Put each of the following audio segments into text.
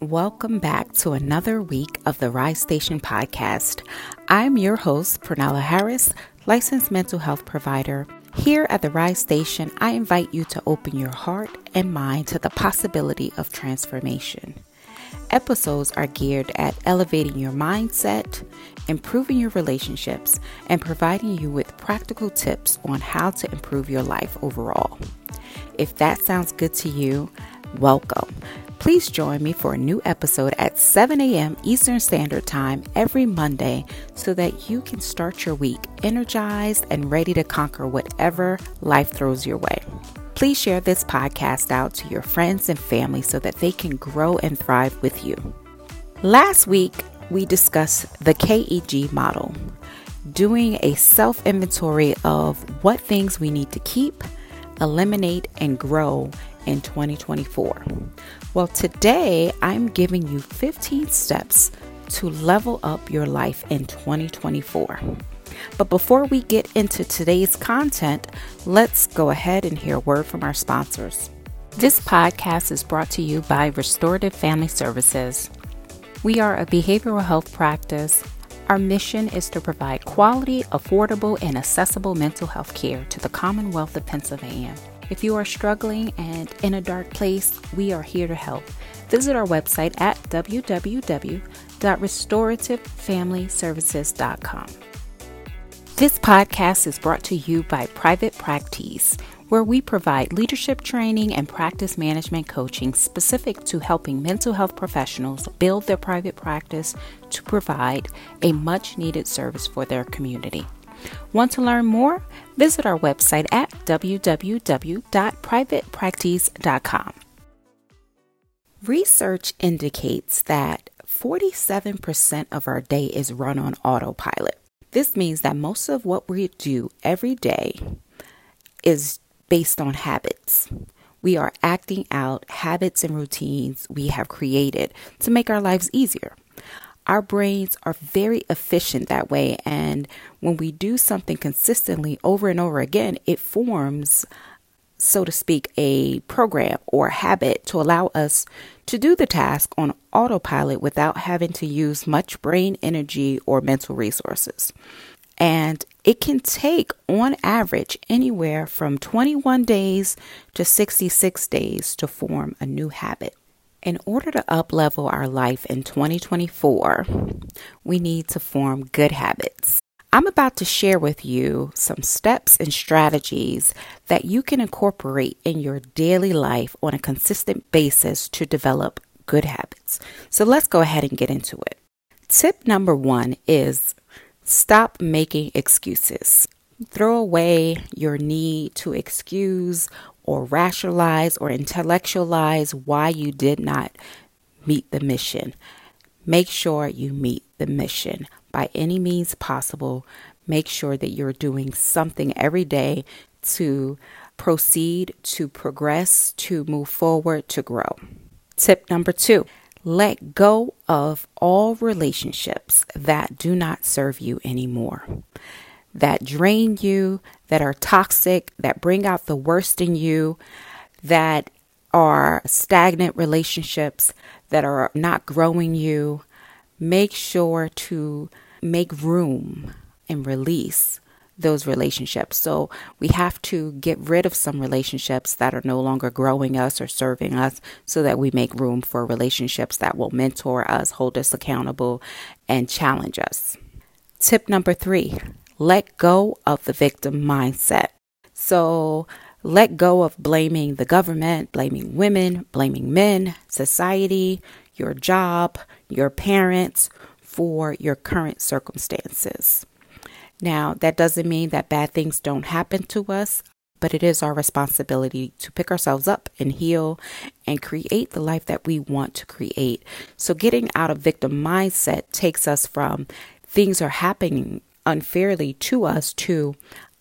Welcome back to another week of the Rise Station podcast. I'm your host, Pernella Harris, licensed mental health provider. Here at the Rise Station, I invite you to open your heart and mind to the possibility of transformation. Episodes are geared at elevating your mindset, improving your relationships, and providing you with practical tips on how to improve your life overall. If that sounds good to you, welcome. Please join me for a new episode at 7 a.m. Eastern Standard Time every Monday so that you can start your week energized and ready to conquer whatever life throws your way. Please share this podcast out to your friends and family so that they can grow and thrive with you. Last week, we discussed the KEG model, doing a self inventory of what things we need to keep, eliminate, and grow in 2024. Well, today I'm giving you 15 steps to level up your life in 2024. But before we get into today's content, let's go ahead and hear a word from our sponsors. This podcast is brought to you by Restorative Family Services. We are a behavioral health practice. Our mission is to provide quality, affordable, and accessible mental health care to the Commonwealth of Pennsylvania. If you are struggling and in a dark place, we are here to help. Visit our website at www.restorativefamilyservices.com. This podcast is brought to you by Private Practice, where we provide leadership training and practice management coaching specific to helping mental health professionals build their private practice to provide a much needed service for their community. Want to learn more? Visit our website at www.privatepractice.com. Research indicates that 47% of our day is run on autopilot. This means that most of what we do every day is based on habits. We are acting out habits and routines we have created to make our lives easier. Our brains are very efficient that way. And when we do something consistently over and over again, it forms, so to speak, a program or a habit to allow us to do the task on autopilot without having to use much brain energy or mental resources. And it can take, on average, anywhere from 21 days to 66 days to form a new habit. In order to uplevel our life in 2024, we need to form good habits. I'm about to share with you some steps and strategies that you can incorporate in your daily life on a consistent basis to develop good habits. So let's go ahead and get into it. Tip number one is stop making excuses. Throw away your need to excuse or rationalize or intellectualize why you did not meet the mission. Make sure you meet the mission by any means possible. Make sure that you're doing something every day to proceed, to progress, to move forward, to grow. Tip number two let go of all relationships that do not serve you anymore that drain you, that are toxic, that bring out the worst in you, that are stagnant relationships, that are not growing you, make sure to make room and release those relationships. So we have to get rid of some relationships that are no longer growing us or serving us so that we make room for relationships that will mentor us, hold us accountable, and challenge us. Tip number three let go of the victim mindset. So, let go of blaming the government, blaming women, blaming men, society, your job, your parents for your current circumstances. Now, that doesn't mean that bad things don't happen to us, but it is our responsibility to pick ourselves up and heal and create the life that we want to create. So, getting out of victim mindset takes us from things are happening unfairly to us too.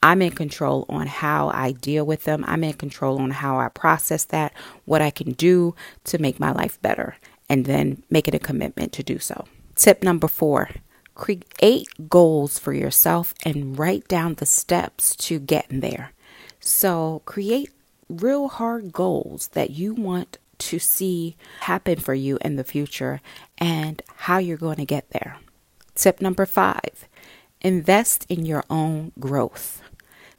I'm in control on how I deal with them. I'm in control on how I process that, what I can do to make my life better, and then make it a commitment to do so. Tip number four create goals for yourself and write down the steps to getting there. So, create real hard goals that you want to see happen for you in the future and how you're going to get there. Tip number five invest in your own growth.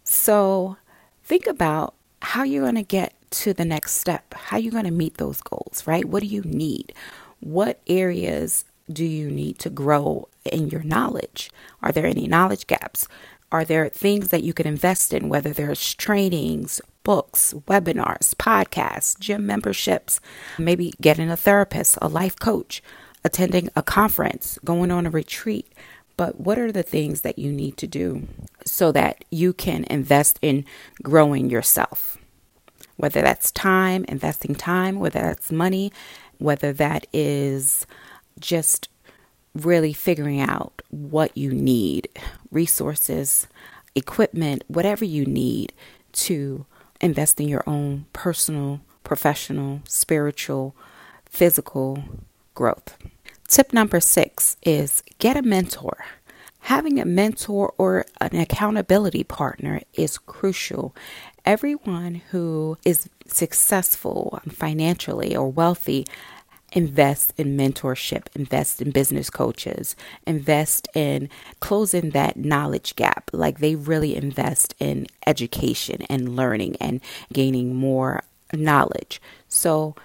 So think about how you're going to get to the next step, how you're going to meet those goals, right? What do you need? What areas do you need to grow in your knowledge? Are there any knowledge gaps? Are there things that you can invest in, whether there's trainings, books, webinars, podcasts, gym memberships, maybe getting a therapist, a life coach, attending a conference, going on a retreat? But what are the things that you need to do so that you can invest in growing yourself? Whether that's time, investing time, whether that's money, whether that is just really figuring out what you need resources, equipment, whatever you need to invest in your own personal, professional, spiritual, physical growth. Tip number six is get a mentor. Having a mentor or an accountability partner is crucial. Everyone who is successful financially or wealthy invest in mentorship, invest in business coaches, invest in closing that knowledge gap. Like they really invest in education and learning and gaining more knowledge. So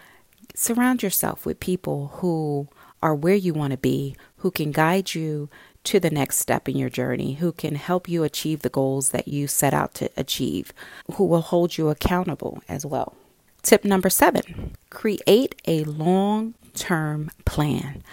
surround yourself with people who are where you want to be, who can guide you to the next step in your journey, who can help you achieve the goals that you set out to achieve, who will hold you accountable as well. Tip number seven create a long term plan.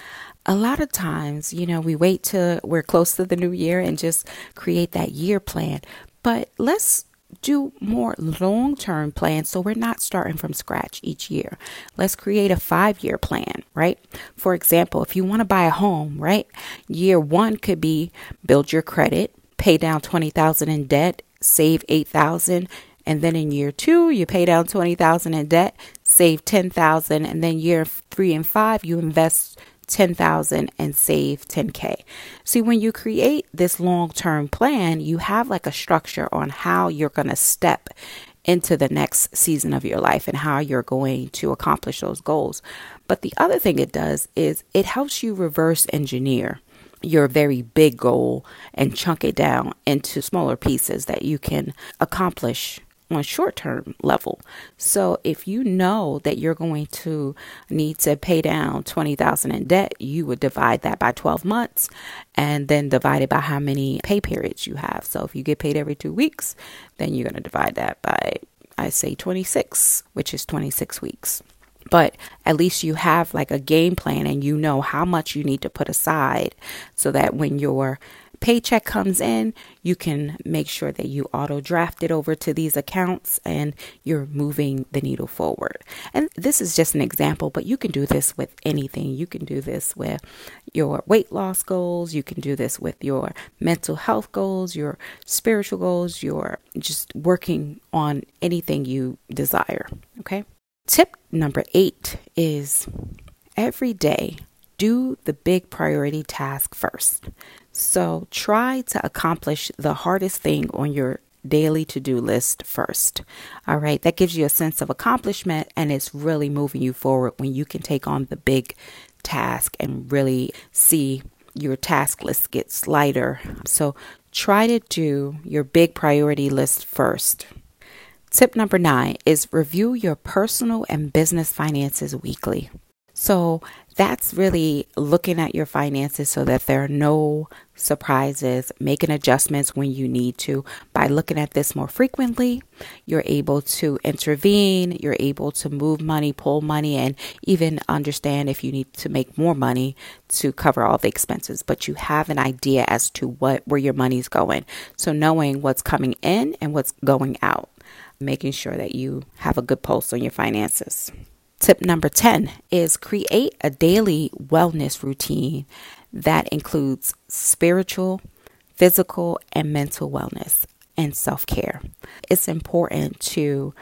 A lot of times, you know, we wait till we're close to the new year and just create that year plan. But let's do more long term plans so we're not starting from scratch each year. Let's create a five year plan, right? For example, if you want to buy a home, right? Year one could be build your credit, pay down 20,000 in debt, save 8,000 and then in year two you pay down 20000 in debt save 10000 and then year three and five you invest 10,000 and save 10k. See, when you create this long-term plan, you have like a structure on how you're going to step into the next season of your life and how you're going to accomplish those goals. But the other thing it does is it helps you reverse engineer your very big goal and chunk it down into smaller pieces that you can accomplish on short term level. So if you know that you're going to need to pay down 20,000 in debt, you would divide that by 12 months and then divide it by how many pay periods you have. So if you get paid every 2 weeks, then you're going to divide that by I say 26, which is 26 weeks. But at least you have like a game plan and you know how much you need to put aside so that when you're paycheck comes in, you can make sure that you auto draft it over to these accounts and you're moving the needle forward. And this is just an example, but you can do this with anything. You can do this with your weight loss goals, you can do this with your mental health goals, your spiritual goals, your just working on anything you desire. Okay. Tip number eight is every day do the big priority task first. So try to accomplish the hardest thing on your daily to do list first. All right, that gives you a sense of accomplishment and it's really moving you forward when you can take on the big task and really see your task list gets lighter. So try to do your big priority list first. Tip number nine is review your personal and business finances weekly. So that's really looking at your finances so that there are no surprises, making adjustments when you need to. By looking at this more frequently, you're able to intervene, you're able to move money, pull money, and even understand if you need to make more money to cover all the expenses. But you have an idea as to what where your money's going. So knowing what's coming in and what's going out, making sure that you have a good pulse on your finances. Tip number 10 is create a daily wellness routine that includes spiritual, physical, and mental wellness and self care. It's important to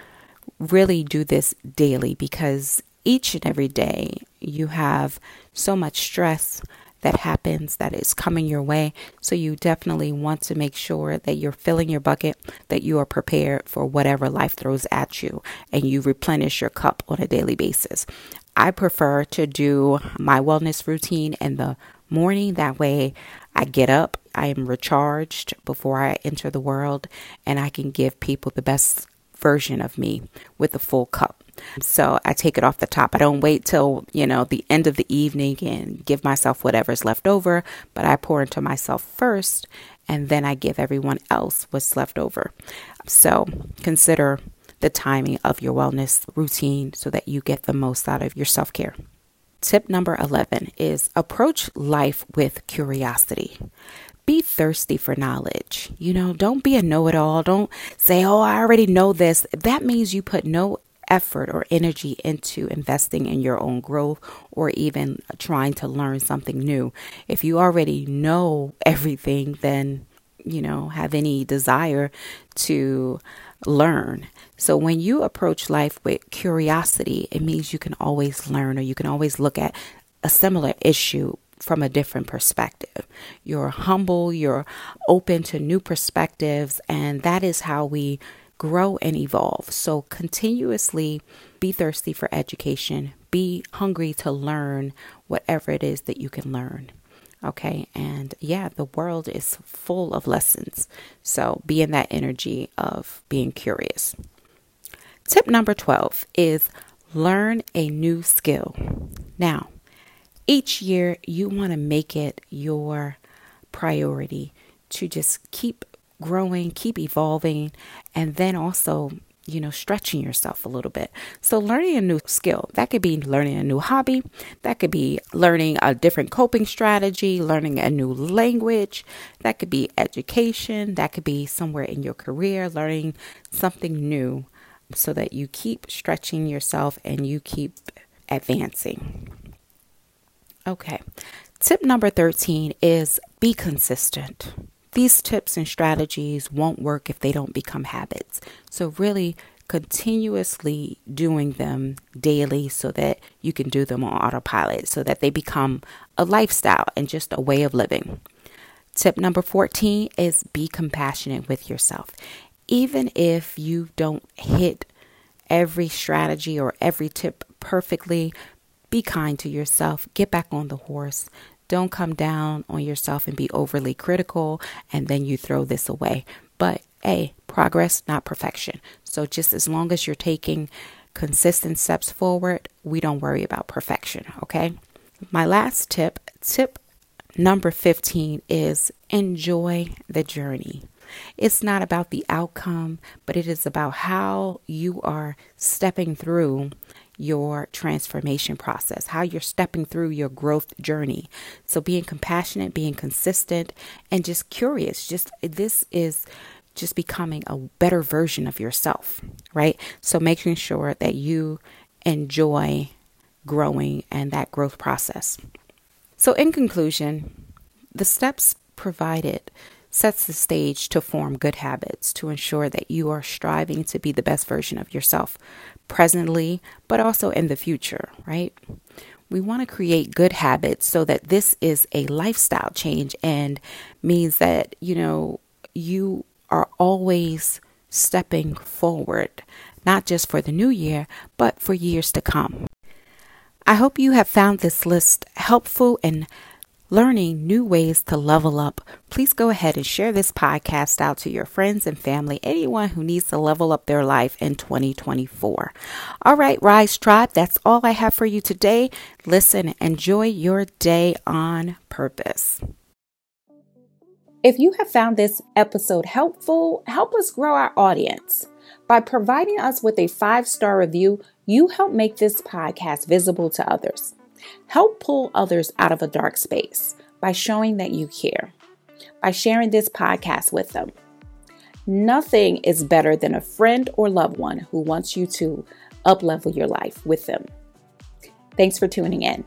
really do this daily because each and every day you have so much stress, that happens that is coming your way. So you definitely want to make sure that you're filling your bucket, that you are prepared for whatever life throws at you, and you replenish your cup on a daily basis. I prefer to do my wellness routine in the morning. That way, I get up, I am recharged before I enter the world, and I can give people the best version of me with a full cup. So I take it off the top. I don't wait till, you know, the end of the evening and give myself whatever's left over, but I pour into myself first and then I give everyone else what's left over. So consider the timing of your wellness routine so that you get the most out of your self care. Tip number 11 is approach life with curiosity be thirsty for knowledge. You know, don't be a know it all. Don't say, oh, I already know this. That means you put no effort or energy into investing in your own growth or even trying to learn something new. If you already know everything, then, you know, have any desire to learn. So when you approach life with curiosity, it means you can always learn or you can always look at a similar issue from a different perspective. You're humble, you're open to new perspectives, and that is how we grow and evolve. So, continuously be thirsty for education, be hungry to learn whatever it is that you can learn. Okay, and yeah, the world is full of lessons. So, be in that energy of being curious. Tip number 12 is learn a new skill. Now, each year you want to make it your priority to just keep growing, keep evolving, and then also, you know, stretching yourself a little bit. So, learning a new skill that could be learning a new hobby, that could be learning a different coping strategy, learning a new language, that could be education, that could be somewhere in your career, learning something new so that you keep stretching yourself and you keep advancing. Okay. Tip number 13 is be consistent. These tips and strategies won't work if they don't become habits. So, really, continuously doing them daily so that you can do them on autopilot, so that they become a lifestyle and just a way of living. Tip number 14 is be compassionate with yourself. Even if you don't hit every strategy or every tip perfectly, be kind to yourself. Get back on the horse. Don't come down on yourself and be overly critical and then you throw this away. But A, progress, not perfection. So just as long as you're taking consistent steps forward, we don't worry about perfection, okay? My last tip, tip number 15 is enjoy the journey. It's not about the outcome, but it is about how you are stepping through your transformation process, how you're stepping through your growth journey. So being compassionate, being consistent, and just curious. Just this is just becoming a better version of yourself, right? So making sure that you enjoy growing and that growth process. So in conclusion, the steps provided sets the stage to form good habits to ensure that you are striving to be the best version of yourself presently, but also in the future, right? We want to create good habits so that this is a lifestyle change and means that, you know, you are always stepping forward, not just for the new year, but for years to come. I hope you have found this list helpful and learning new ways to level up, please go ahead and share this podcast out to your friends and family, anyone who needs to level up their life in 2024. All right, Rise Tribe, that's all I have for you today. Listen, enjoy your day on purpose. If you have found this episode helpful, help us grow our audience. By providing us with a five star review, you help make this podcast visible to others. Help pull others out of a dark space by showing that you care, by sharing this podcast with them. Nothing is better than a friend or loved one who wants you to uplevel your life with them. Thanks for tuning in.